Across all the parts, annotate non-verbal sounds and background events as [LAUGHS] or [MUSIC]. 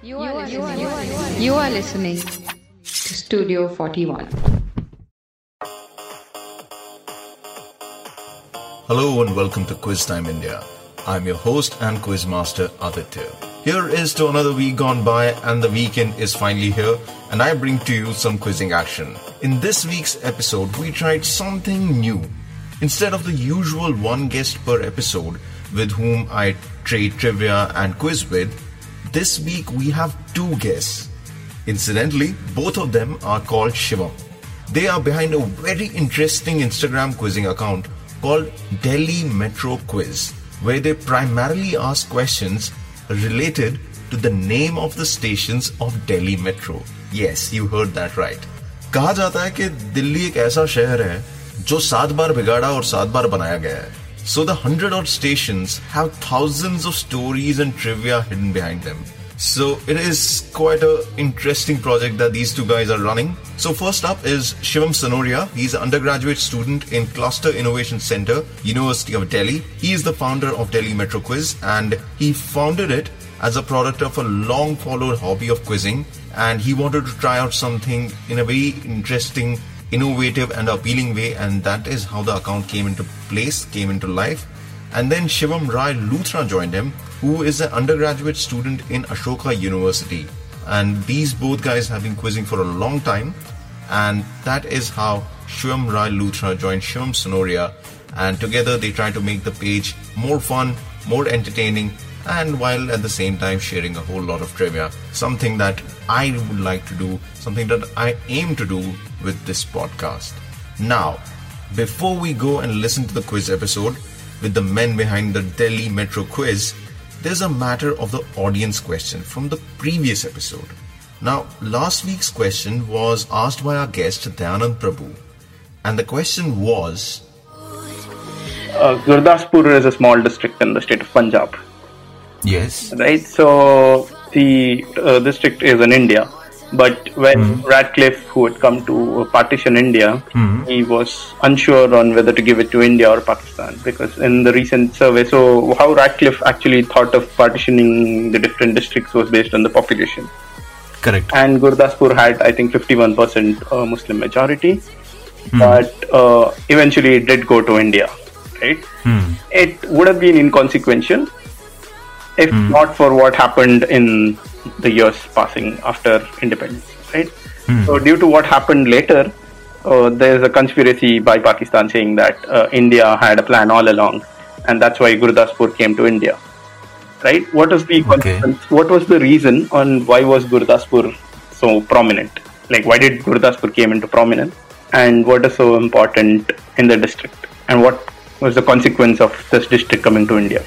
You are, listening, you, are, you are listening to Studio 41. Hello and welcome to Quiz Time India. I'm your host and quiz master Aditya. Here is to another week gone by and the weekend is finally here and I bring to you some quizzing action. In this week's episode, we tried something new. Instead of the usual one guest per episode with whom I trade trivia and quiz with, this week we have two guests. Incidentally, both of them are called Shivam. They are behind a very interesting Instagram quizzing account called Delhi Metro Quiz, where they primarily ask questions related to the name of the stations of Delhi Metro. Yes, you heard that right. कहा जाता है कि दिल्ली एक ऐसा शहर है जो सात बार बिगाड़ा और सात बार बनाया गया है so the hundred odd stations have thousands of stories and trivia hidden behind them. So it is quite a interesting project that these two guys are running. So first up is Shivam Sanoria. He's an undergraduate student in Cluster Innovation Center, University of Delhi. He is the founder of Delhi Metro Quiz and he founded it as a product of a long followed hobby of quizzing and he wanted to try out something in a very interesting innovative and appealing way, and that is how the account came into place, came into life. And then Shivam Rai Luthra joined him, who is an undergraduate student in Ashoka University. And these both guys have been quizzing for a long time, and that is how Shivam Rai Luthra joined Shivam Sonoria, and together they try to make the page more fun, more entertaining, and while at the same time sharing a whole lot of trivia. Something that I would like to do, something that I aim to do with this podcast. Now, before we go and listen to the quiz episode with the men behind the Delhi Metro quiz, there's a matter of the audience question from the previous episode. Now, last week's question was asked by our guest Dayanand Prabhu, and the question was uh, Gurdaspur is a small district in the state of Punjab. Yes. Right. So the uh, district is in India, but when mm. Radcliffe, who had come to partition India, mm. he was unsure on whether to give it to India or Pakistan because in the recent survey, so how Radcliffe actually thought of partitioning the different districts was based on the population. Correct. And Gurdaspur had, I think, 51% uh, Muslim majority, mm. but uh, eventually it did go to India. Right. It would have been inconsequential if mm. not for what happened in the years passing after independence, right? Mm. So, due to what happened later, uh, there's a conspiracy by Pakistan saying that uh, India had a plan all along, and that's why Gurdaspur came to India, right? What was the okay. what was the reason on why was Gurdaspur so prominent? Like, why did Gurdaspur came into prominence, and what is so important in the district, and what was the consequence of this district coming to India?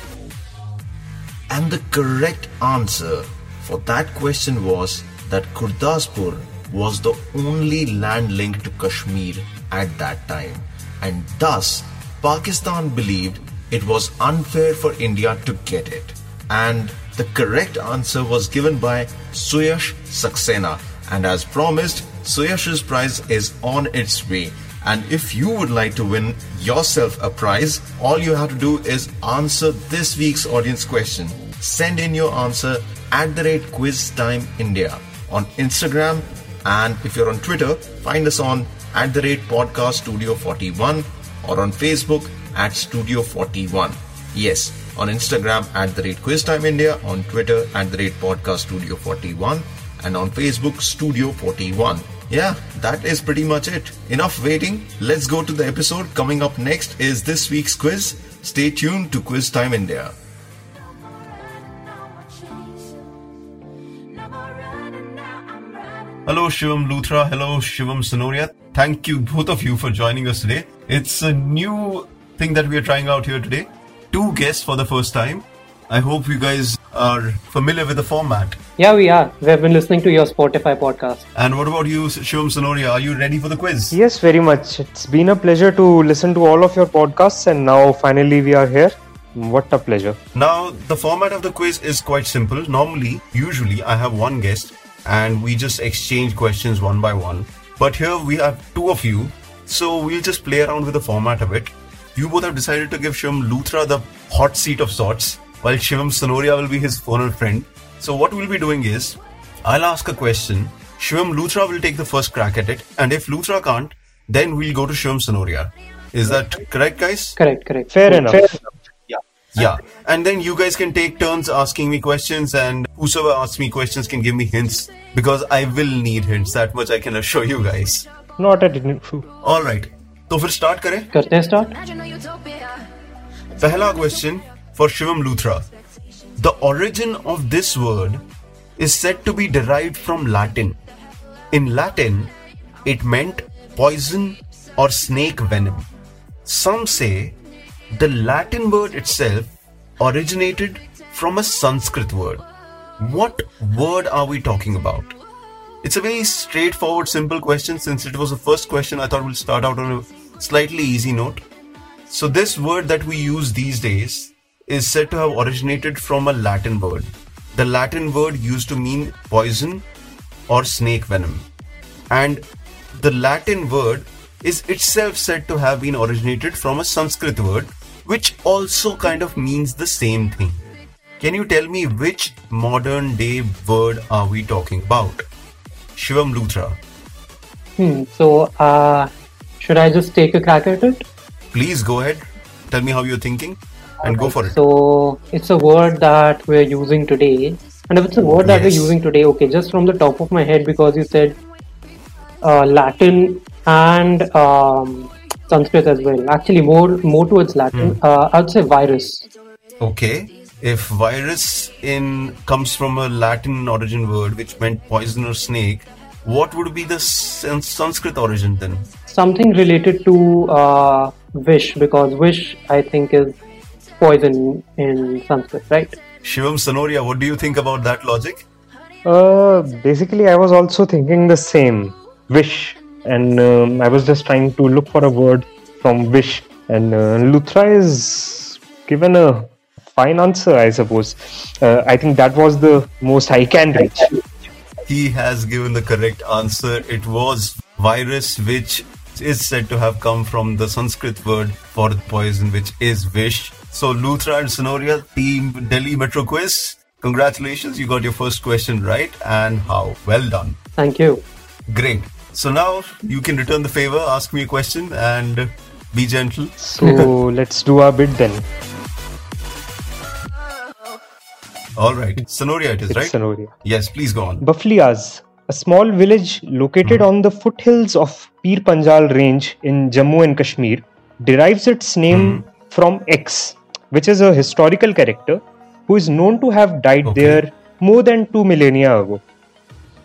And the correct answer for that question was that Gurdaspur was the only land link to Kashmir at that time, and thus Pakistan believed it was unfair for India to get it. And the correct answer was given by Suyash Saxena, and as promised, Suyash's prize is on its way. And if you would like to win yourself a prize, all you have to do is answer this week's audience question. Send in your answer at the rate quiz time India on Instagram. And if you're on Twitter, find us on at the rate podcast studio 41 or on Facebook at studio 41. Yes, on Instagram at the rate quiz time India, on Twitter at the rate podcast studio 41 and on Facebook studio 41. Yeah, that is pretty much it. Enough waiting. Let's go to the episode. Coming up next is this week's quiz. Stay tuned to Quiz Time India. Hello, Shivam Luthra. Hello, Shivam Sonoria. Thank you, both of you, for joining us today. It's a new thing that we are trying out here today. Two guests for the first time. I hope you guys are familiar with the format. Yeah, we are. We have been listening to your Spotify podcast. And what about you, Shivam Sonoria? Are you ready for the quiz? Yes, very much. It's been a pleasure to listen to all of your podcasts, and now finally we are here. What a pleasure. Now, the format of the quiz is quite simple. Normally, usually, I have one guest and we just exchange questions one by one. But here we have two of you, so we'll just play around with the format a bit. You both have decided to give Shivam Luthra the hot seat of sorts, while Shivam Sanoria will be his foreign friend. So what we'll be doing is, I'll ask a question, Shivam Luthra will take the first crack at it, and if Luthra can't, then we'll go to Shivam Sonoria. Is that correct, guys? Correct, correct. Fair, enough. Fair enough. Yeah. yeah, and then you guys can take turns asking me questions, and whosoever asks me questions can give me hints because I will need hints. That much I can assure you guys. Not at all. All right, So फिर start करें करते हैं start पहला for Shivam Luthra. The origin of this word is said to be derived from Latin. In Latin, it meant poison or snake venom. Some say the Latin word itself originated from a Sanskrit word. What word are we talking about? It's a very straightforward, simple question. Since it was the first question, I thought we'll start out on a slightly easy note. So, this word that we use these days is said to have originated from a Latin word. The Latin word used to mean poison or snake venom. And the Latin word is itself said to have been originated from a Sanskrit word, which also kind of means the same thing. Can you tell me which modern day word are we talking about? Shivam Luthra. Hmm. So, uh, should I just take a crack at it? Please go ahead. Tell me how you're thinking and go for it. So, it's a word that we're using today. And if it's a word that we're using today, okay, just from the top of my head, because you said uh, Latin and um, Sanskrit as well. Actually, more more towards Latin. Uh, I'd say virus. Okay. If virus in comes from a Latin origin word which meant poison or snake, what would be the San- Sanskrit origin then? Something related to uh, vish, because vish, I think, is poison in Sanskrit, right? Shivam Sanoria, what do you think about that logic? Uh, basically, I was also thinking the same. Vish. And um, I was just trying to look for a word from vish. And uh, Luthra is given a fine answer, I suppose. Uh, I think that was the most I can reach. He has given the correct answer. It was virus, which is said to have come from the Sanskrit word for poison, which is vish. So, Luthra and Sonoria, Team Delhi Metro Quiz, congratulations, you got your first question right. And how? Well done. Thank you. Great. So now you can return the favor, ask me a question, and be gentle. So [LAUGHS] let's do our bit then. All right. Sonoria it is, It's right? Sonoria. Yes, please go on. Baflias, a small village located hmm. on the foothills of Pir Panjal range in Jammu and Kashmir, derives its name hmm. from X, which is a historical character who is known to have died Okay. there more than two millennia ago.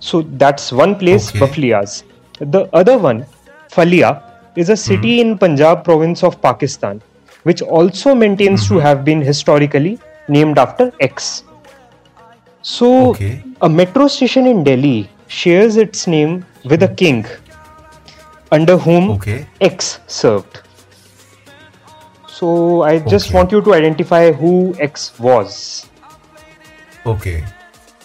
So that's one place, Okay. Baflias. The other one, Phalia, is a city hmm. in Punjab province of Pakistan, which also maintains to hmm. have been historically named after X. So, Okay. a metro station in Delhi shares its name with a hmm. king under whom Okay. X served. So, I just Okay. want you to identify who X was. Okay.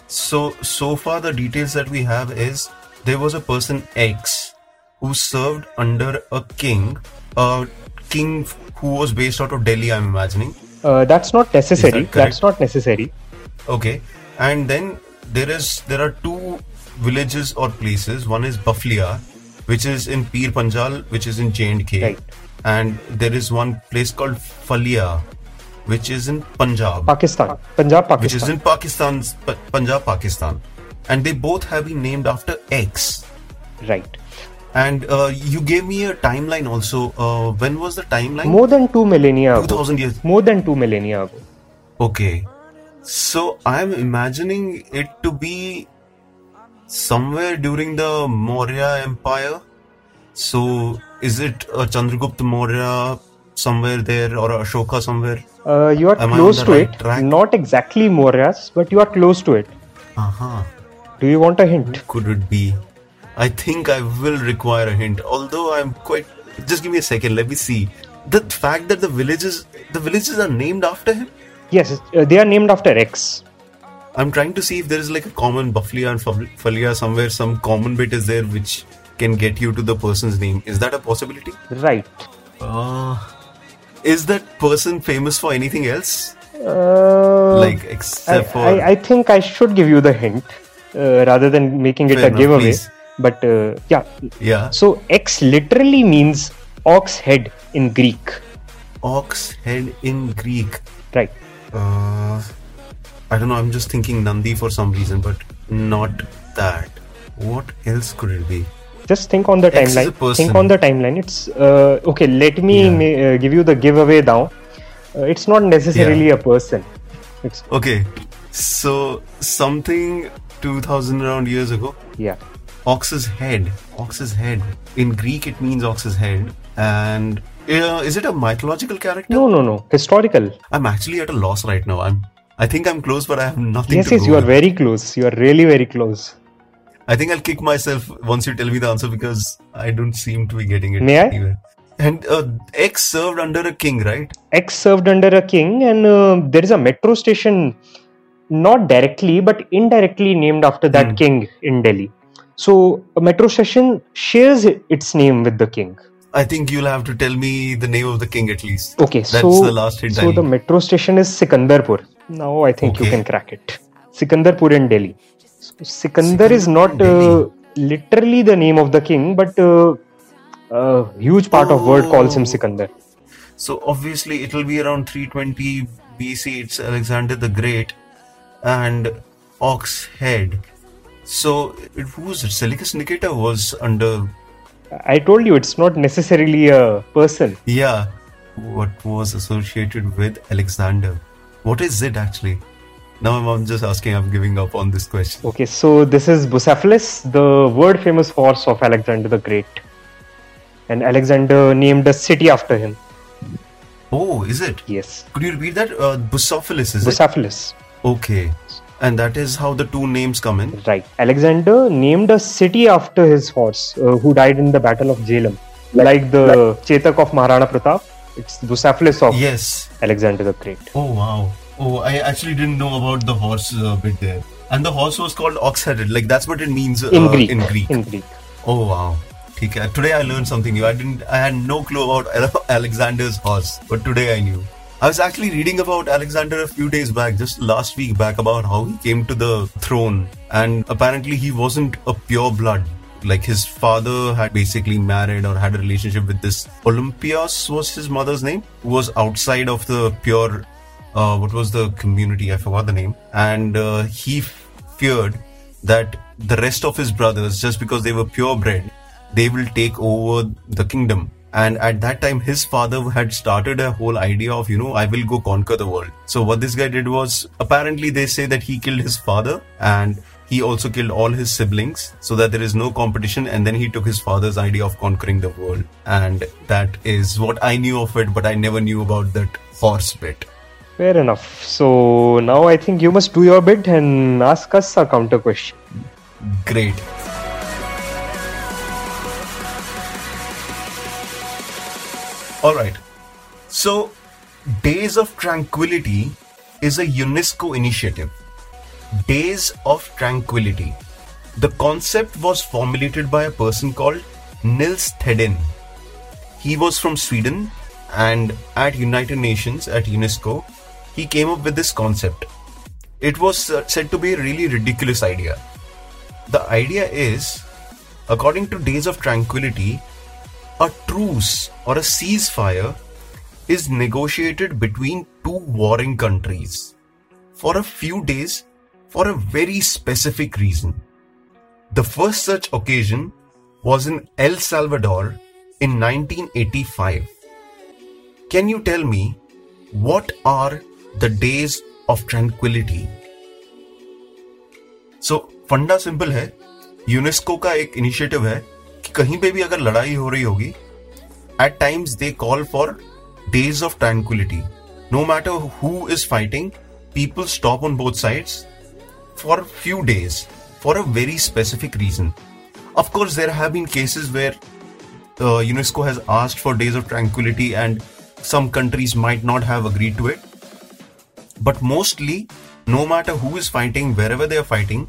So so far the details that we have is there was a person X who served under a king, a king who was based out of Delhi, I'm imagining. Uh, that's not necessary. correct? That's not necessary. Okay. And then there is there are two villages or places. One is Baflia, which is in Pir Panjal, which is in J and K, Right. And there is one place called Phalia, which is in Punjab, Pakistan. Punjab, Pakistan, which is Pakistan. in Pakistan's P- Punjab, Pakistan, and they both have been named after eggs. Right. And uh, you gave me a timeline also. Uh, when was the timeline? More than two millennia Two thousand years. More than two millennia ago. Okay. So I'm imagining it to be somewhere during the Maurya Empire. So is it a Chandragupta Maurya somewhere there or a Ashoka somewhere? Uh, you are Am close to right it. track? Not exactly Mauryas, but you are close to it. Uh-huh. Do you want a hint? Could it be? I think I will require a hint. Although I'm quite just give me a second, let me see. The fact that the villages the villages are named after him? Yes, uh, they are named after X. I'm trying to see if there is like a common Bufflia and Phalia somewhere, some common bit is there which can get you to the person's name. Is that a possibility? Right. Uh, is that person famous for anything else? Uh, like I, except for I, I think I should give you the hint uh, rather than making it Fair a enough, giveaway. please. But uh, yeah, yeah, so X literally means ox head in Greek, ox head in Greek. right? Uh, I don't know. I'm just thinking Nandi for some reason, but not that. What else could it be? Just think on the X timeline. Think on the timeline. It's uh, okay. Let me Yeah. ma- uh, give you the giveaway now. Uh, it's not necessarily Yeah. a person. It's Okay, so something 2000 around years ago. yeah. Ox's head. Ox's head. In Greek, it means ox's head. And uh, is it a mythological character? No, no, no. Historical. I'm actually at a loss right now. I'm. I think I'm close, but I have nothing Yes, to yes. You are very close. You are really very close. I think I'll kick myself once you tell me the answer because I don't seem to be getting it May I? And uh, X served under a king, right? X served under a king, and uh, there is a metro station, not directly but indirectly named after that Hmm. king in Delhi. So a metro station shares its name with the king. I think you'll have to tell me the name of the king at least. Okay, That's so the last hint I so the metro station is Sikandarpur. Now I think you can crack it. Sikandarpur in Delhi. Sikandar is not uh, literally the name of the king, but uh, a huge part of word calls him Oh. Sikandar. So obviously it will be around 320 BC. It's Alexander the Great and Ox Head. So it, who's Seleucus Nicator was under? I told you it's not necessarily a person. Yeah, what was associated with Alexander? What is it actually? Now I'm, I'm just asking. I'm giving up on this question. Okay, so this is Bucephalus, the world famous horse of Alexander the Great. And Alexander named a city after him. Oh, is it? Yes, Could you repeat that? Uh, Bucephalus, is it? Bucephalus. Okay, and that is how the two names come in. Right. Alexander named a city after his horse, uh, who died in the Battle of Jhelum. Like the Chetak of Maharana Pratap, it's Bucephalus of Yes. Alexander the Great. Oh wow. Oh, I actually didn't know about the horse uh, bit there. And the horse was called ox-headed. Like that's what it means uh, in, Greek. in Greek. In Greek. Oh wow. Uh, today I learned something new. I didn't. I had no clue about [LAUGHS] Alexander's horse, but today I knew. I was actually reading about Alexander a few days back, just last week back, about how he came to the throne, and apparently he wasn't a pure blood. Like his father had basically married or had a relationship with this Olympias was his mother's name, who was outside of the pure uh, what was the community? I forgot the name. And uh, he feared that the rest of his brothers, just because they were purebred, they will take over the kingdom. And at that time, his father had started a whole idea of, you know, I will go conquer the world. So what this guy did was, apparently they say that he killed his father and he also killed all his siblings so that there is no competition. And then he took his father's idea of conquering the world. And that is what I knew of it, but I never knew about that horse bit. Fair enough. So now I think you must do your bit and ask us a counter question. Great. All right. So, Days of Tranquility is a UNESCO initiative. Days of Tranquility. The concept was formulated by a person called Nils Thedin. He was from Sweden and at United Nations at UNESCO, he came up with this concept. It was uh, said to be a really ridiculous idea. The idea is, according to Days of Tranquility, a truce or a ceasefire is negotiated between two warring countries for a few days for a very specific reason. The first such occasion was in El Salvador in 1985. Can you tell me what are the days of tranquility? सो फंडा simple है UNESCO का एक initiative है कि कहीं पे भी अगर लड़ाई हो रही होगी at times they call for days of tranquillity no matter who is fighting people stop on both sides for few days for a very specific reason Of course, there have been cases where uh, UNESCO has asked for days of tranquility and some countries might not have agreed to it. But mostly, no matter who is fighting, wherever they are fighting,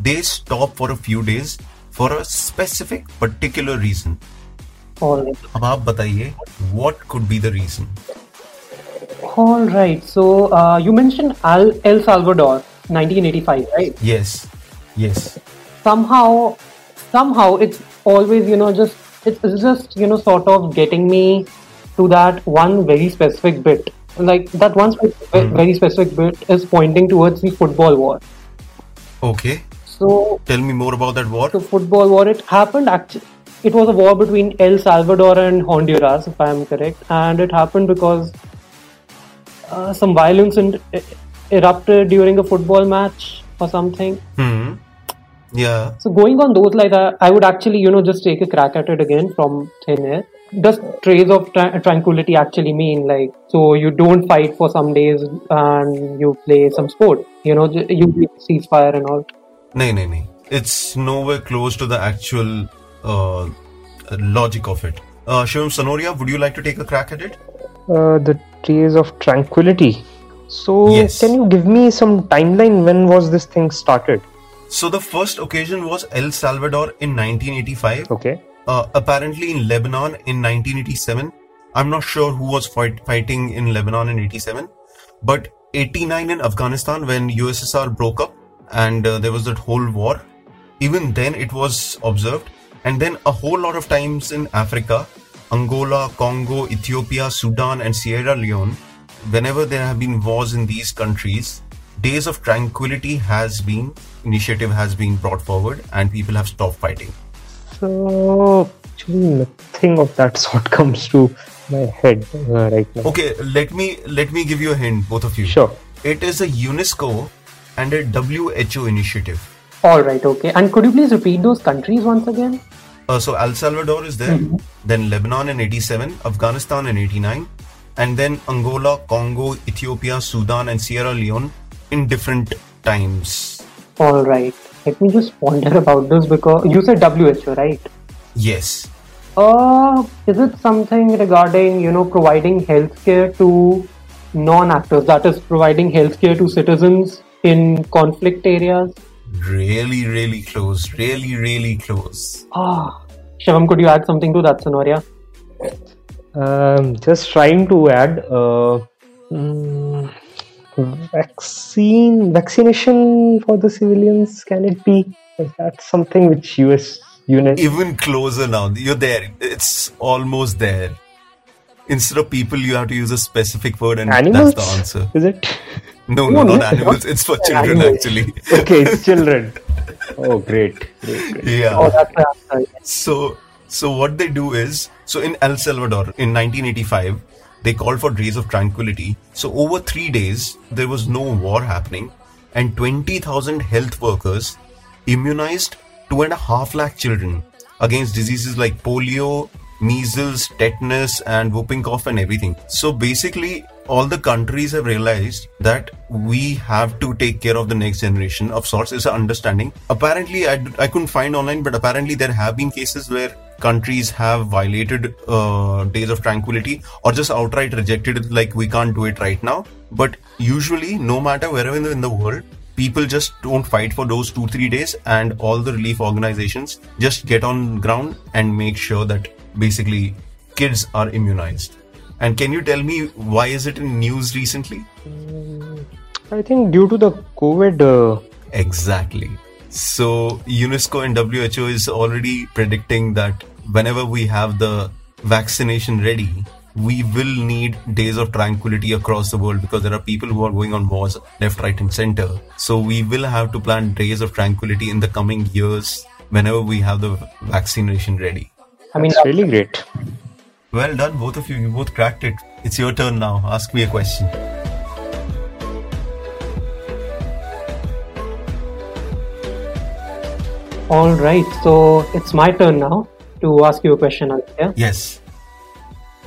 they stop for a few days for a specific particular reason. Alright. अब आप बताइए what could be the reason? All right. So uh, you mentioned Al- El Salvador, 1985, right? Yes. Yes. Somehow, somehow it's always you know just it's, it's just you know sort of getting me to that one very specific bit. like that one spe- very specific bit is pointing towards the football war. Okay. So Tell me more about that war. the football war it happened actually it was a war between el salvador and honduras if i am correct and it happened because uh, some violence in, erupted during a football match or something Hmm. Yeah. so going on those lines I, I would actually you know just take a crack at it again from thin air does trace of tra- tranquility actually mean like so you don't fight for some days and you play some sport you know you ceasefire and all No, no, no. It's nowhere close to the actual uh, logic of it. Uh, Shivam Sonoria, would you like to take a crack at it? Uh, the Trace of Tranquility. So, Yes. can you give me some timeline? When was this thing started? So the first occasion was El Salvador in 1985. Okay. Uh, apparently in Lebanon in 1987. I'm not sure who was fight- fighting in Lebanon in 87, but 89 in Afghanistan when USSR broke up and uh, there was that whole war. Even then it was observed, and then a whole lot of times in Africa, Angola, Congo, Ethiopia, Sudan, and Sierra Leone. Whenever there have been wars in these countries, days of tranquility has been initiative has been brought forward, and people have stopped fighting. So, actually, nothing of that sort [LAUGHS] comes to my head uh, right now. Okay, let me let me give you a hint, both of you. Sure. It is a UNESCO and a WHO initiative. all right okay and could you please repeat those countries once again Uh, so El Salvador is there, then Lebanon in 87, Afghanistan in 89, and then Angola, Congo, Ethiopia, Sudan, and Sierra Leone in different times. All right. Let me just ponder about this because you said WHO, right? Yes. Uh, is it something regarding you know providing healthcare to non-actors? That is, providing healthcare to citizens in conflict areas. Really, really close. Really, really close. Ah, Shivam, could you add something to that, scenario? Um, just trying to add uh, mm, vaccine vaccination for the civilians. Can it be? Is that something which US unit? Even closer now. You're there. It's almost there. Instead of people, you have to use a specific word, and Animals? that's the answer. Is it? No, No, no, no. not animals. It's for children, Animals. actually. Okay, it's [LAUGHS] children. Oh, great, great, great. Yeah. Oh, that's the answer. So, so what they do is, so in El Salvador in 1985, they called for days of tranquility. So over three days, there was no war happening, and 20,000 health workers immunized two and a half lakh children against diseases like polio, measles, tetanus, and whooping cough, and everything. So basically, all the countries have realized that we have to take care of the next generation of sorts is an understanding apparently I, I couldn't find online but apparently there have been cases where countries have violated uh, days of tranquility or just outright rejected it like we can't do it right now but usually no matter wherever in the, in the world people just don't fight for those two three days and all the relief organizations just get on ground and make sure that basically kids are immunized and can you tell me why is it in news recently? I think due to the COVID. Uh, Exactly. So UNESCO and WHO is already predicting that whenever we have the vaccination ready, we will need days of tranquility across the world because there are people who are going on wars left, right, and center. So we will have to plan days of tranquility in the coming years whenever we have the vaccination ready. I mean, it's really great. Well done, both of you. You both cracked it. It's your turn now. Ask me a question. All right. So it's my turn now to ask you a question, Aditya. Yes.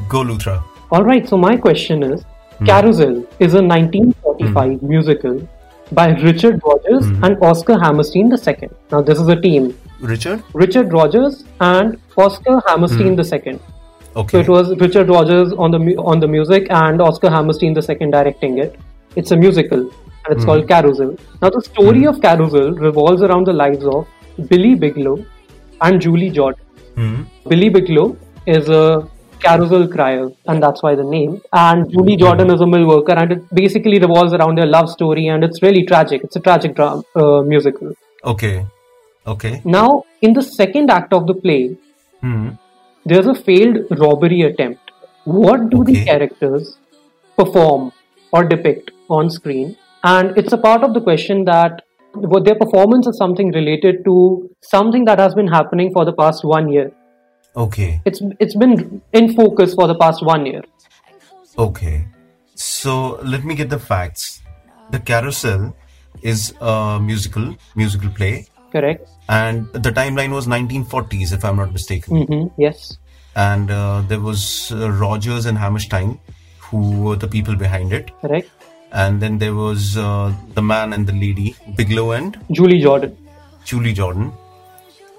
Go, Luthra. All right. So my question is, hmm. Carousel is a 1945 hmm. musical by Richard Rodgers hmm. and Oscar Hammerstein II. Now this is a team. Richard? Richard Rodgers and Oscar Hammerstein II. Okay. So it was Richard Rodgers on the mu- on the music and Oscar Hammerstein II directing it. It's a musical and it's called Carousel. Now the story of Carousel revolves around the lives of Billy Bigelow and Julie Jordan. Hmm. Billy Bigelow is a carousel crier, and that's why the name. And Julie Jordan is a mill worker, and it basically revolves around their love story, and it's really tragic. It's a tragic drama, uh, musical. Okay. Okay. Now, in the second act of the play, Hmm. there's a failed robbery attempt. What do the characters perform or depict on screen? And it's a part of the question that what their performance is something related to something that has been happening for the past one year. Okay. It's it's been in focus for the past one year. Okay. So let me get the facts. The Carousel is a musical, musical play, Correct? and the timeline was 1940s, if I'm not mistaken. hmm Yes. And uh, there was uh, Rodgers and Hammerstein, who were the people behind it. Correct. And then there was uh, the man and the lady, Bigelow and Julie Jordan. Julie Jordan.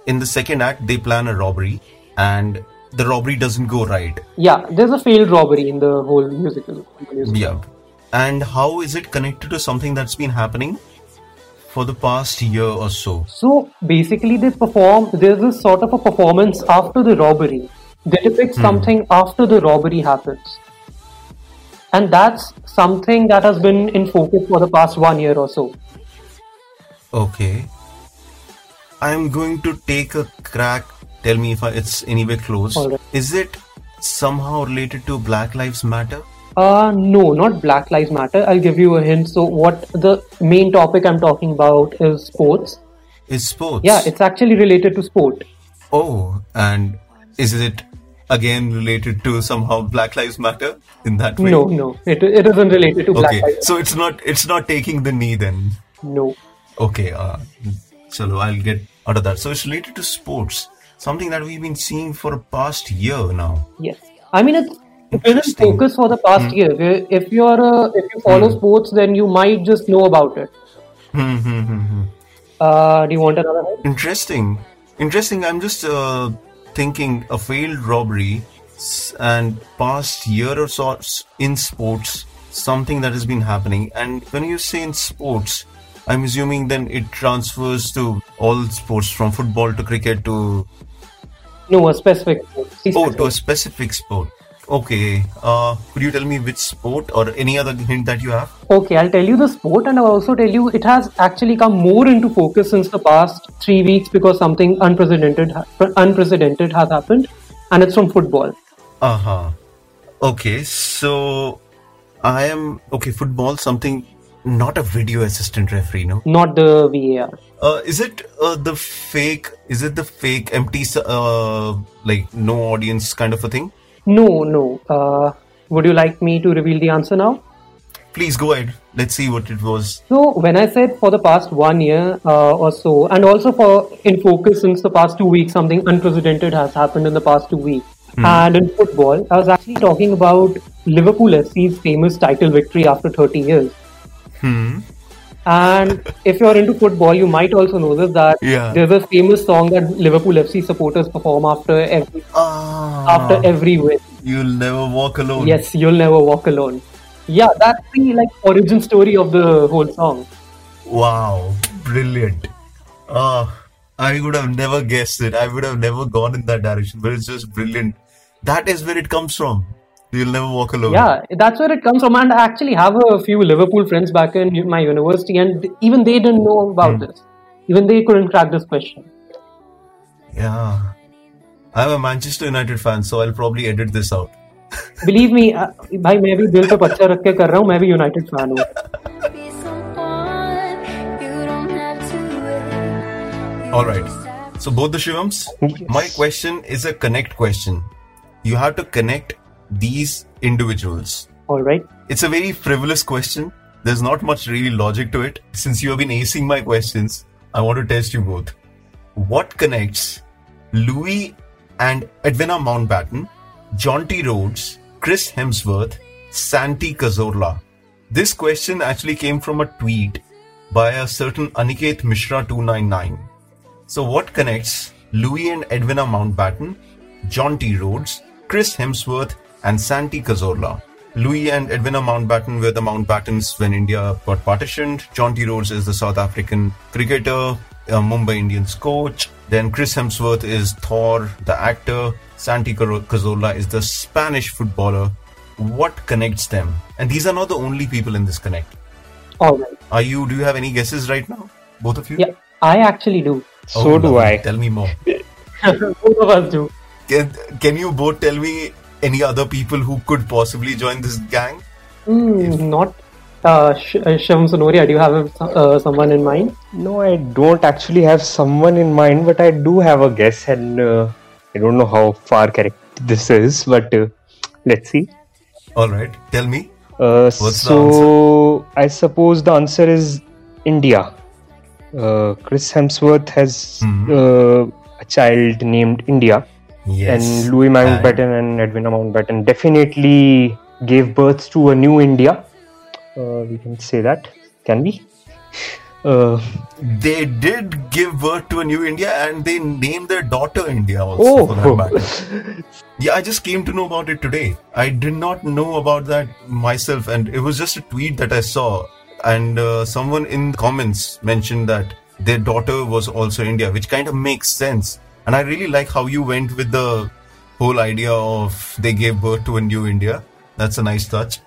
In the second act, they plan a robbery, and the robbery doesn't go right. Yeah, there's a failed robbery in the whole musical. musical. Yeah. And how is it connected to something that's been happening for the past year or so? So basically, they perform. There's this sort of a performance after the robbery. They depict something after the robbery happens, and that's something that has been in focus for the past one year or so. Okay. I'm going to take a crack. Tell me if I, it's anywhere close. Alright. Is it somehow related to Black Lives Matter? Uh, no, not Black Lives Matter. I'll give you a hint. So, what the main topic I'm talking about is sports. Is sports? Yeah, it's actually related to sport. Oh, and is it again related to somehow Black Lives Matter in that way? No, no, it, it isn't related to Black Okay, Lives. so it's not it's not taking the knee then. No. Okay, uh, so I'll get out of that. So it's related to sports, something that we've been seeing for a past year now. Yes, I mean it's been Interesting. focus for the past year. If you're a, if you follow sports, then you might just know about it. Hmm, hmm, hmm, hmm. Uh, do you want another? Interesting, interesting. I'm just uh, thinking a failed robbery and past year or so in sports, something that has been happening. And when you say in sports, I'm assuming then it transfers to all sports from football to cricket to No, a specific. sport. Oh, to a specific. specific sport. Okay. Uh, could you tell me which sport or any other hint that you have? Okay, I'll tell you the sport, and I'll also tell you it has actually come more into focus since the past three weeks because something unprecedented unprecedented has happened, and it's from football. Uh huh. Okay, so I am okay. Football, something not a video assistant referee, no. Not the VAR. Uh, is it uh, the fake? Is it the fake empty, uh, like no audience kind of a thing? No, no. Uh, would you like me to reveal the answer now? Please go ahead. Let's see what it was. So when I said for the past one year uh, or so, and also for in focus since the past two weeks, something unprecedented has happened in the past two weeks. And in football, I was actually talking about Liverpool FC's famous title victory after 30 years. Hmm. And if you're into football, you might also know this that Yeah. there's a famous song that Liverpool FC supporters perform after every Ah. after every win. You'll never walk alone. Yes, you'll never walk alone. Yeah, that's the like origin story of the whole song. Wow, brilliant. Ah, I would have never guessed it. I would have never gone in that direction, but it's just brilliant. That is where it comes from. You'll never walk alone. Yeah, that's where it comes from. And I actually have a few Liverpool friends back in my university, and even they didn't know about this. Even they couldn't crack this question. Yeah. I'm a Manchester United fan, so I'll probably edit this out. [LAUGHS] Believe me, uh, भाई मैं भी दिल पे पत्थर रख के कर रहा हूँ मैं भी यूनाइटेड फैन हूँ Be someone you don't have to wait. All right. So both the Shivams, my question is a connect question. You have to connect these individuals. All right. It's a very frivolous question. There's not much really logic to it. Since you have been acing my questions, I want to test you both. What connects Louis and Edwina Mountbatten, Jonty Rhodes, Chris Hemsworth, Santi Cazorla? This question actually came from a tweet by a certain Aniket Mishra 299. So, what connects Louis and Edwina Mountbatten, Jonty Rhodes, Chris Hemsworth, and Santi Cazorla? Louis and Edwina Mountbatten were the Mountbattens when India got partitioned. Jonty Rhodes is the South African cricketer, a Mumbai Indians coach, Then Chris Hemsworth is Thor, the actor. Santi Caro- Cazorla is the Spanish footballer. What connects them? And these are not the only people in this connect. All right. Are you? Do you have any guesses right now? Both of you? Yeah, I actually do. Oh, so Oh, do lovely. I. Tell me more. [LAUGHS] Both of us do. Can, can you both tell me any other people who could possibly join this gang? Mm, not uh, Sh- uh, Sonoria. Do you have uh, someone in mind? No, I don't actually have someone in mind, but I do have a guess, and uh, I don't know how far correct this is, but uh, let's see. All right, tell me. Uh, What's the so I suppose the answer is India. Uh, Chris Hemsworth has Mhm. uh, a child named India, Yes. and Louis Mountbatten and Edwina Mountbatten definitely gave birth to a new India. Uh, we can say that, can we? Uh, They did give birth to a new India and they named their daughter India also. oh. [LAUGHS] Yeah, I just came to know about it today. I did not know about that myself, and it was just a tweet that I saw. And uh, someone in the comments mentioned that their daughter was also India, which kind of makes sense. And I really like how you went with the whole idea of they gave birth to a new India. That's a nice touch.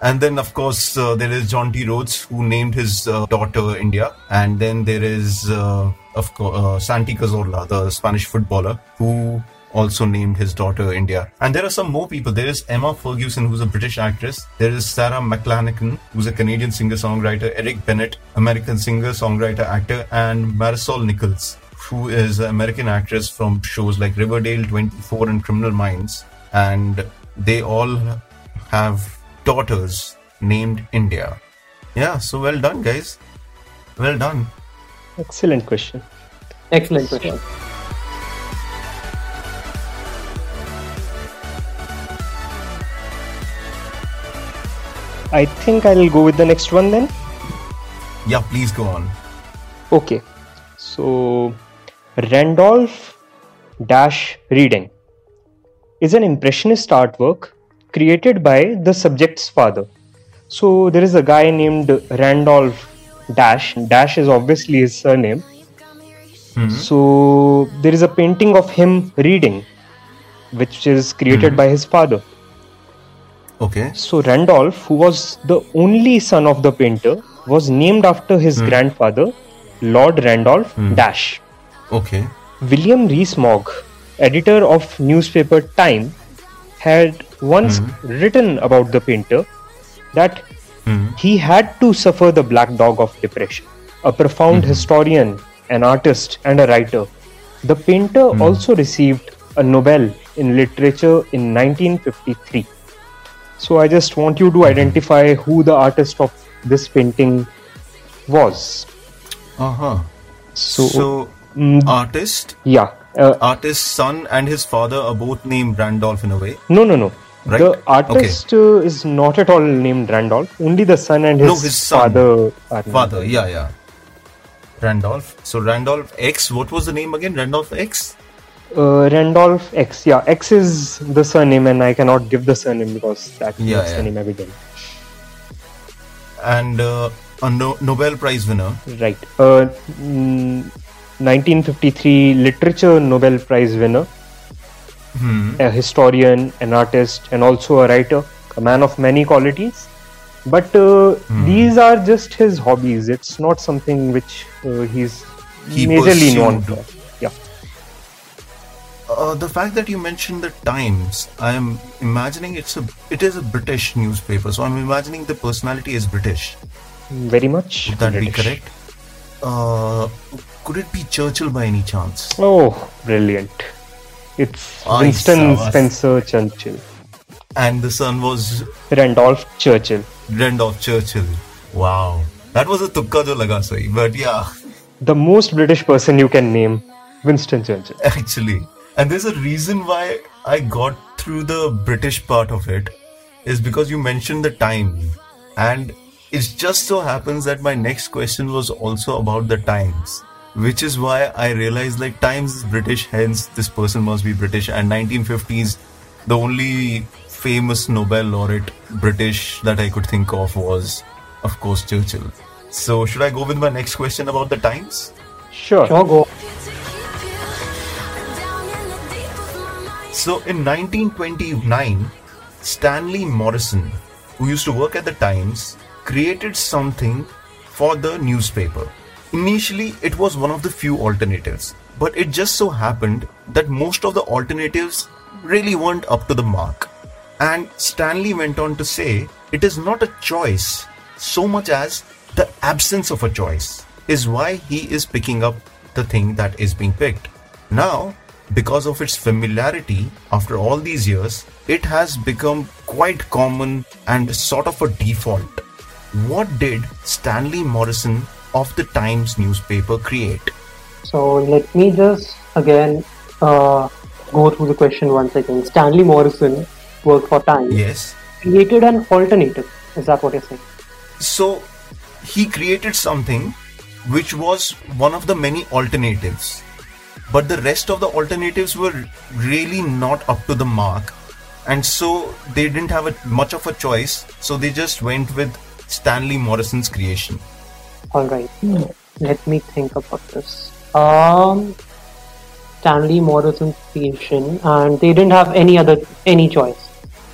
And then, of course, uh, there is Jonty Rhodes, who named his uh, daughter India. And then there is, uh, of course, uh, Santi Cazorla, the Spanish footballer, who also named his daughter India. And there are some more people. There is Emma Ferguson, who's a British actress. There is Sarah McLachlan, who's a Canadian singer-songwriter. Eric Bennett, American singer, songwriter, actor. And Marisol Nichols, who is an American actress from shows like Riverdale, 24, and Criminal Minds. And they all have daughters named India. Yeah, so well done, guys. Well done. excellent question. Excellent question. I think I'll go with the next one then. Yeah, please go on. Okay, so Randolph Dash Reading is an impressionist artwork created by the subject's father. So there is a guy named Randolph Dash. Dash is obviously his surname. Hmm. So there is a painting of him reading, which is created hmm. by his father. Okay. So Randolph, who was the only son of the painter, was named after his hmm. grandfather, Lord Randolph Dash. Okay. William Rees-Mogg, editor of newspaper Time, had once hmm. written about the painter that hmm. he had to suffer the black dog of depression. A profound hmm. historian, an artist, and a writer, the painter also received a Nobel in literature in 1953. So I just want you to identify who the artist of this painting was. Uh huh. So, So, artist, yeah, uh, artist's son, and his father are both named Randolph in a way. No, no, no. Right? The artist uh, is not at all named Randolph. Only the son and his, No, his son. father. Father, yeah, yeah. Randolph. So Randolph X. What was the name again? Randolph X. Uh, Randolph X. Yeah, X is the surname, and I cannot give the surname because that Yeah, makes yeah. the name evident. And uh, a no- Nobel Prize winner. Right. Uh, mm, 1953 Literature Nobel Prize winner, Hmm. a historian, an artist, and also a writer, a man of many qualities. But uh, Hmm. these are just his hobbies. It's not something which uh, he's He majorly known for. Yeah. Uh, the fact that you mentioned the Times, I am imagining it's a it is a British newspaper. So I'm imagining the personality is British. Very much. Would that be British. correct? Could it be Churchill by any chance? Oh, brilliant. It's Ay, Winston. Spencer Churchill. And the son was Randolph Churchill. Randolph Churchill. Wow, that was a tukka jo laga sahi. But yeah, The most British person you can name, Winston Churchill. [LAUGHS] actually, and there's a reason why I got through the British part of it is because you mentioned the time, and it just so happens that my next question was also about the times. Which is why I realized like Times is British, hence this person must be British. And 1950s, the only famous Nobel laureate British that I could think of was, of course, Churchill. So should I go with my next question about the Times? Sure. Sure, go. So in 1929, Stanley Morison, who used to work at the Times, created something for the newspaper. Initially, it was one of the few alternatives, but it just so happened that most of the alternatives really weren't up to the mark. And Stanley went on to say, it is not a choice so much as the absence of a choice is why he is picking up the thing that is being picked. Now, because of its familiarity, after all these years, it has become quite common and sort of a default. What did Stanley Morison of the Times newspaper create? So let me just again uh, go through the question once again. Stanley Morison worked for Time. Yes. Created an alternative. Is that what you're saying? So he created something which was one of the many alternatives. But the rest of the alternatives were really not up to the mark. And so they didn't have a, much of a choice. So they just went with Stanley Morison's creation. All right. Let me think about this. Um, Stanley Morison's creation, and they didn't have any other any choice.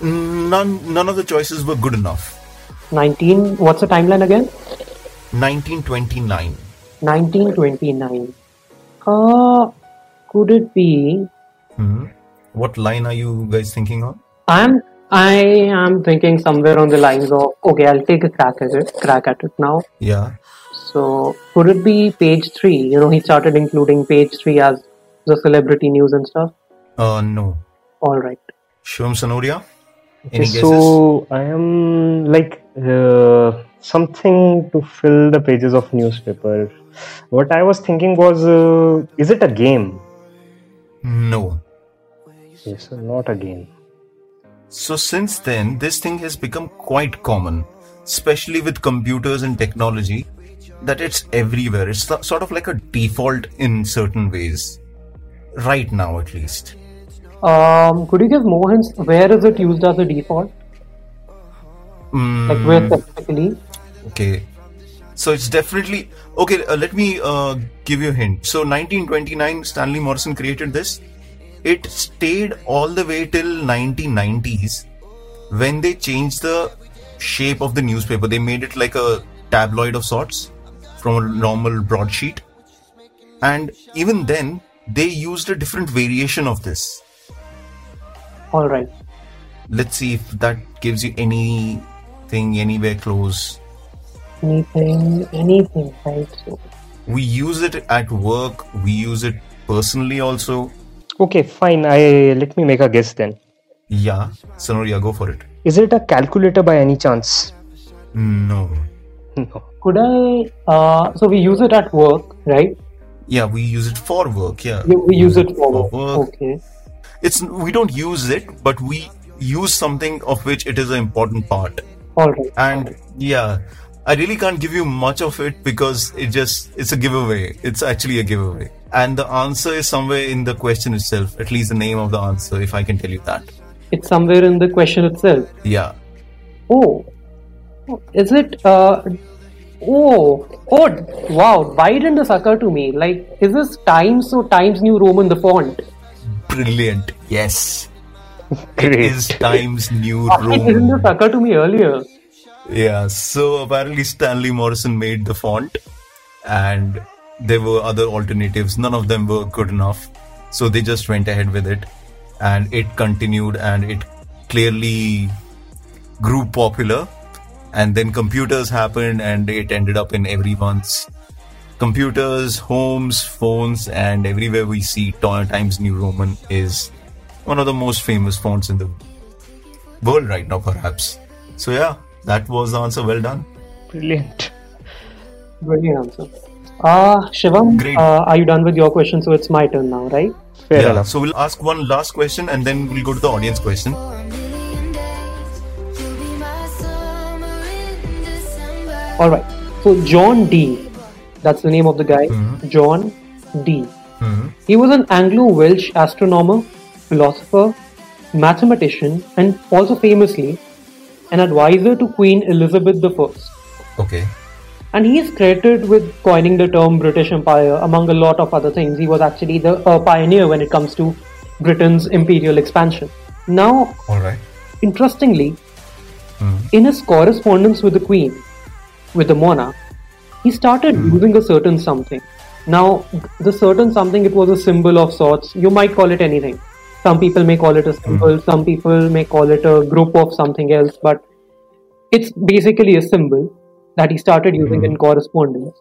None, none of the choices were good enough. 19. What's the timeline again? 1929. 1929. Uh, could it be? Hmm. What line are you guys thinking of? I'm I am thinking somewhere on the lines of okay, I'll take a crack at it. Crack at it now. Yeah. So could it be page three? You know, he started including page three as the celebrity news and stuff. Uh, no. All right. Shivam Sanoria? Okay, so I am like uh, something to fill the pages of newspaper. What I was thinking was, uh, is it a game? No. Yes, not a game. So since then, this thing has become quite common, especially with computers and technology, that it's everywhere. It's sort of like a default in certain ways. Right now, at least. Um, could you give more hints? Where is it used as a default? Like where specifically? Okay. So it's definitely okay. Uh, let me uh, give you a hint. So 1929, Stanley Morison created this. It stayed all the way till 1990s when they changed the shape of the newspaper. They made it like a tabloid of sorts from a normal broadsheet, and even then they used a different variation of this. All right. Let's see if that gives you anything anywhere close. Anything, anything, right? So, we use it at work we use it personally also Okay, fine. I let me make a guess then. yeah sonoria go for it Is it a calculator by any chance? no [LAUGHS] No. Could I? Uh, so we use it at work, right? yeah we use it for work yeah We, we use it for work. work Okay. it's we don't use it but we use something of which it is an important part All right. and yeah i really can't give you much of it because it just it's a giveaway it's actually a giveaway and the answer is somewhere in the question itself at least the name of the answer if i can tell you that It's somewhere in the question itself. yeah Oh, is it? Uh, oh, oh, wow! Why didn't this occur to me? Like, is this Times? So Times New Roman the font? brilliant yes [LAUGHS] Great. it is times new [LAUGHS] Roman. Why didn't this occur to me earlier? Yeah, so apparently Stanley Morison made the font, and there were other alternatives. None of them were good enough, so they just went ahead with it, and it continued, and it clearly grew popular. And then computers happened, and it ended up in everyone's computers, homes, phones, and everywhere we see Times New Roman is one of the most famous fonts in the world right now, perhaps. So yeah, that was the answer. Well done. Brilliant. Brilliant answer. Uh, Shivam, Great. uh, are you done with your question? So it's my turn now, right? Fair yeah. enough. So we'll ask one last question and then we'll go to the audience question. All right. So John Dee, that's the name of the guy. John Dee. He was an Anglo-Welsh astronomer, philosopher, mathematician, and also famously an advisor to Queen Elizabeth I. Okay. And he is credited with coining the term British Empire, among a lot of other things. He was actually the uh, pioneer when it comes to Britain's imperial expansion. Now, All right. interestingly, in his correspondence with the Queen, with the monarch, he started hmm. using a certain something. Now, the certain something, it was a symbol of sorts. You might call it anything. Some people may call it a symbol, hmm. some people may call it a group of something else, but it's basically a symbol that he started using hmm. in correspondence.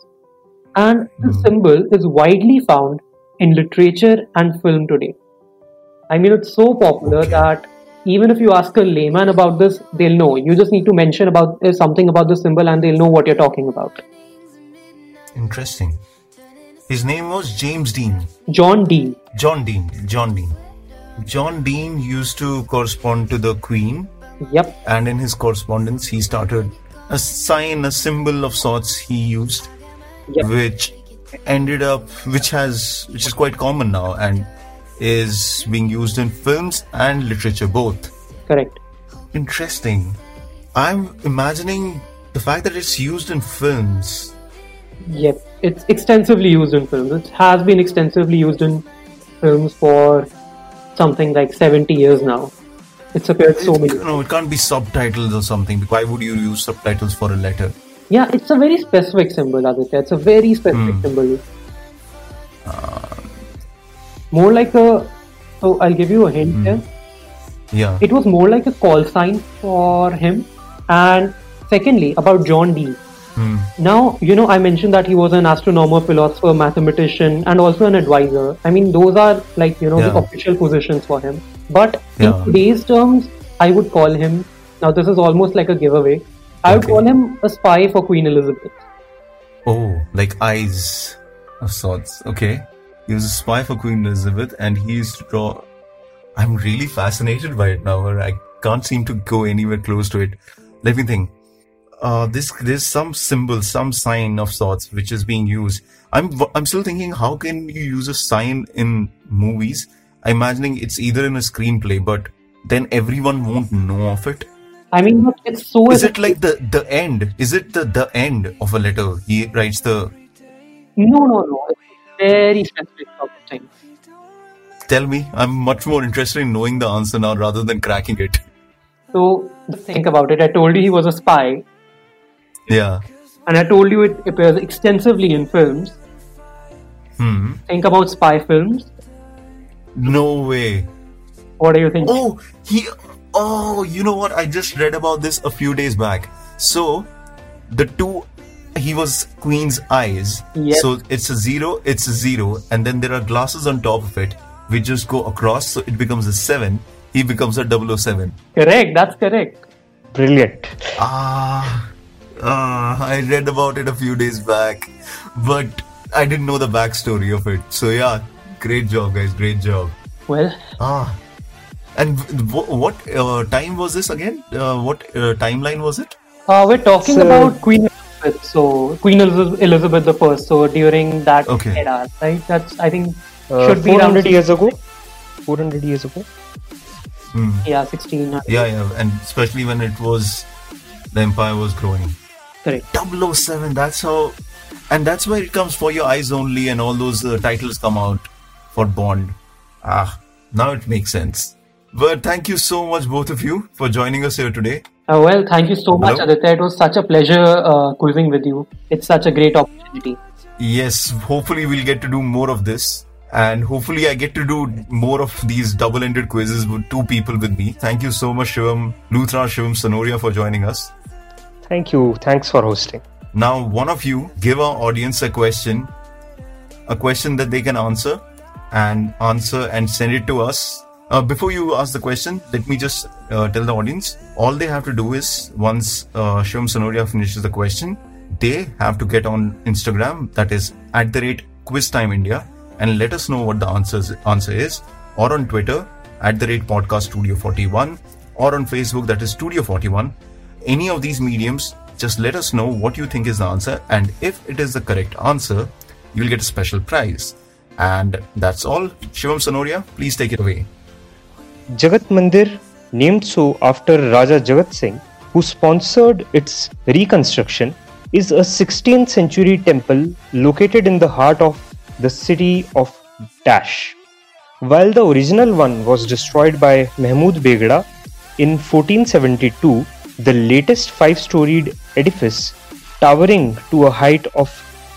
And the symbol is widely found in literature and film today. I mean, it's so popular Okay. that even if you ask a layman about this, they'll know. You just need to mention about uh, something about the symbol, and they'll know what you're talking about. Interesting. His name was James Dean. John Dee. John Dean. John Dean. John Dean used to correspond to the Queen, Yep. and in his correspondence, he started a sign, a symbol of sorts he used, Yep. which ended up, which has, which is quite common now, and is being used in films and literature both. Correct. Interesting. I'm imagining the fact that it's used in films. Yep. It's extensively used in films. It has been extensively used in films for something like 70 years now. It's appeared so many. No, it can't be subtitles or something. Why would you use subtitles for a letter? Yeah, it's a very specific symbol, Aditya. It's a very specific hmm. symbol. Uh, more like a. So I'll give you a hint hmm. here. Yeah. It was more like a call sign for him. And secondly, about John Dee. Hmm. Now, you know, I mentioned that he was an astronomer, philosopher, mathematician, and also an advisor. I mean, those are like, you know, the official positions for him. But in Yeah. today's terms, I would call him, now this is almost like a giveaway, I would Okay. call him a spy for Queen Elizabeth. Oh, like eyes of sorts. Okay. He was a spy for Queen Elizabeth and he used to draw. I'm really fascinated by it now. I can't seem to go anywhere close to it. Let me think. Uh, this there's some symbol, some sign of sorts which is being used. I'm I'm still thinking, how can you use a sign in movies? I'm imagining it's either in a screenplay, but then everyone won't know of it. I mean, it's so. Is it like the the end? Is it the the end of a letter? He writes the No, no, no. It's very specific sort of thing. Tell me, I'm much more interested in knowing the answer now rather than cracking it. So, think about it. I told you he was a spy, Yeah. and I told you it appears extensively in films. Hmm. Think about spy films. No way. What do you think? Oh, he. Oh, you know what? I just read about this a few days back. So, the two. He was Queen's eyes. Yep. So it's a zero, it's a zero, and then there are glasses on top of it, which just go across, so it becomes a seven. He becomes a 007. Correct. That's correct. Brilliant. Ah, ah, I read about it a few days back, but I didn't know the backstory of it. So yeah, great job, guys. Great job. Well, Ah, and w- what uh, time was this again? Uh, what uh, timeline was it? uh, we're talking So- about Queen Elizabeth. So, Queen Elizabeth the First. So, during that Okay. era, right? That's I think Uh, should be around 400 years ago. 400 years ago. Hmm. Yeah, sixteen. Yeah, yeah, and especially when it was the empire was growing. Correct. 007, that's how, and that's where it comes for your eyes only, and all those uh, titles come out for Bond. Ah, now it makes sense. But thank you so much, both of you, for joining us here today. Uh, well, thank you so much, Hello? Aditya. It was such a pleasure uh, quizzing with you. It's such a great opportunity. Yes, hopefully we'll get to do more of this. And hopefully I get to do more of these double-ended quizzes with two people with me. Thank you so much, Shivam, Luthra, Shivam Sonoria for joining us. Thank you. Thanks for hosting. Now, one of you give our audience a question, a question that they can answer and answer and send it to us. Uh, before you ask the question, let me just uh, tell the audience all they have to do is once uh, Shivam Sonoria finishes the question, they have to get on Instagram, that is at the rate Quiz Time India, and let us know what the answers, answer is, or on Twitter at the rate Podcast Studio 41, or on Facebook, that is Studio 41 any of these mediums, just let us know what you think is the answer, and if it is the correct answer, you'll get a special prize. And that's all. Shivam Sonoria, please take it away. Jagat Mandir, named so after Raja Jagat Singh, who sponsored its reconstruction, is a 16th century temple located in the heart of the city of Dash. While the original one was destroyed by Mahmud Begda in 1472, the latest five storied edifice, towering to a height of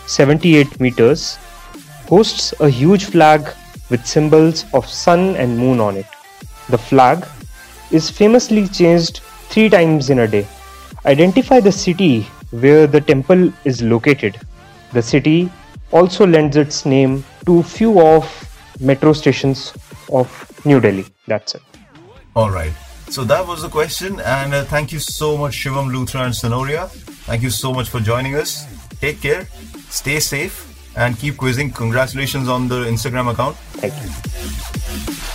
78 meters, hosts a huge flag with symbols of sun and moon on it. The flag is famously changed three times in a day. Identify the city where the temple is located. The city also lends its name to few of metro stations of New Delhi. That's it. All right. So that was the question, and uh, thank you so much, Shivam Luthra and Sonoria. Thank you so much for joining us. Take care, stay safe, and keep quizzing. Congratulations on the Instagram account. Thank you.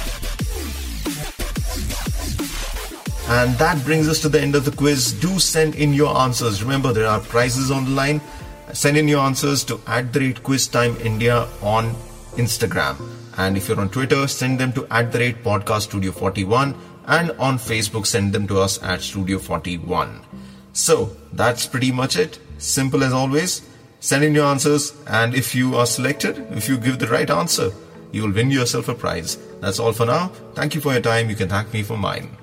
And that brings us to the end of the quiz. Do send in your answers. Remember, there are prizes on the line. Send in your answers to at the rate quiz time India on Instagram. And if you're on Twitter, send them to at the rate podcast studio 41. And on Facebook, send them to us at studio 41. So that's pretty much it. Simple as always. Send in your answers. And if you are selected, if you give the right answer, you will win yourself a prize. That's all for now. Thank you for your time. You can thank me for mine.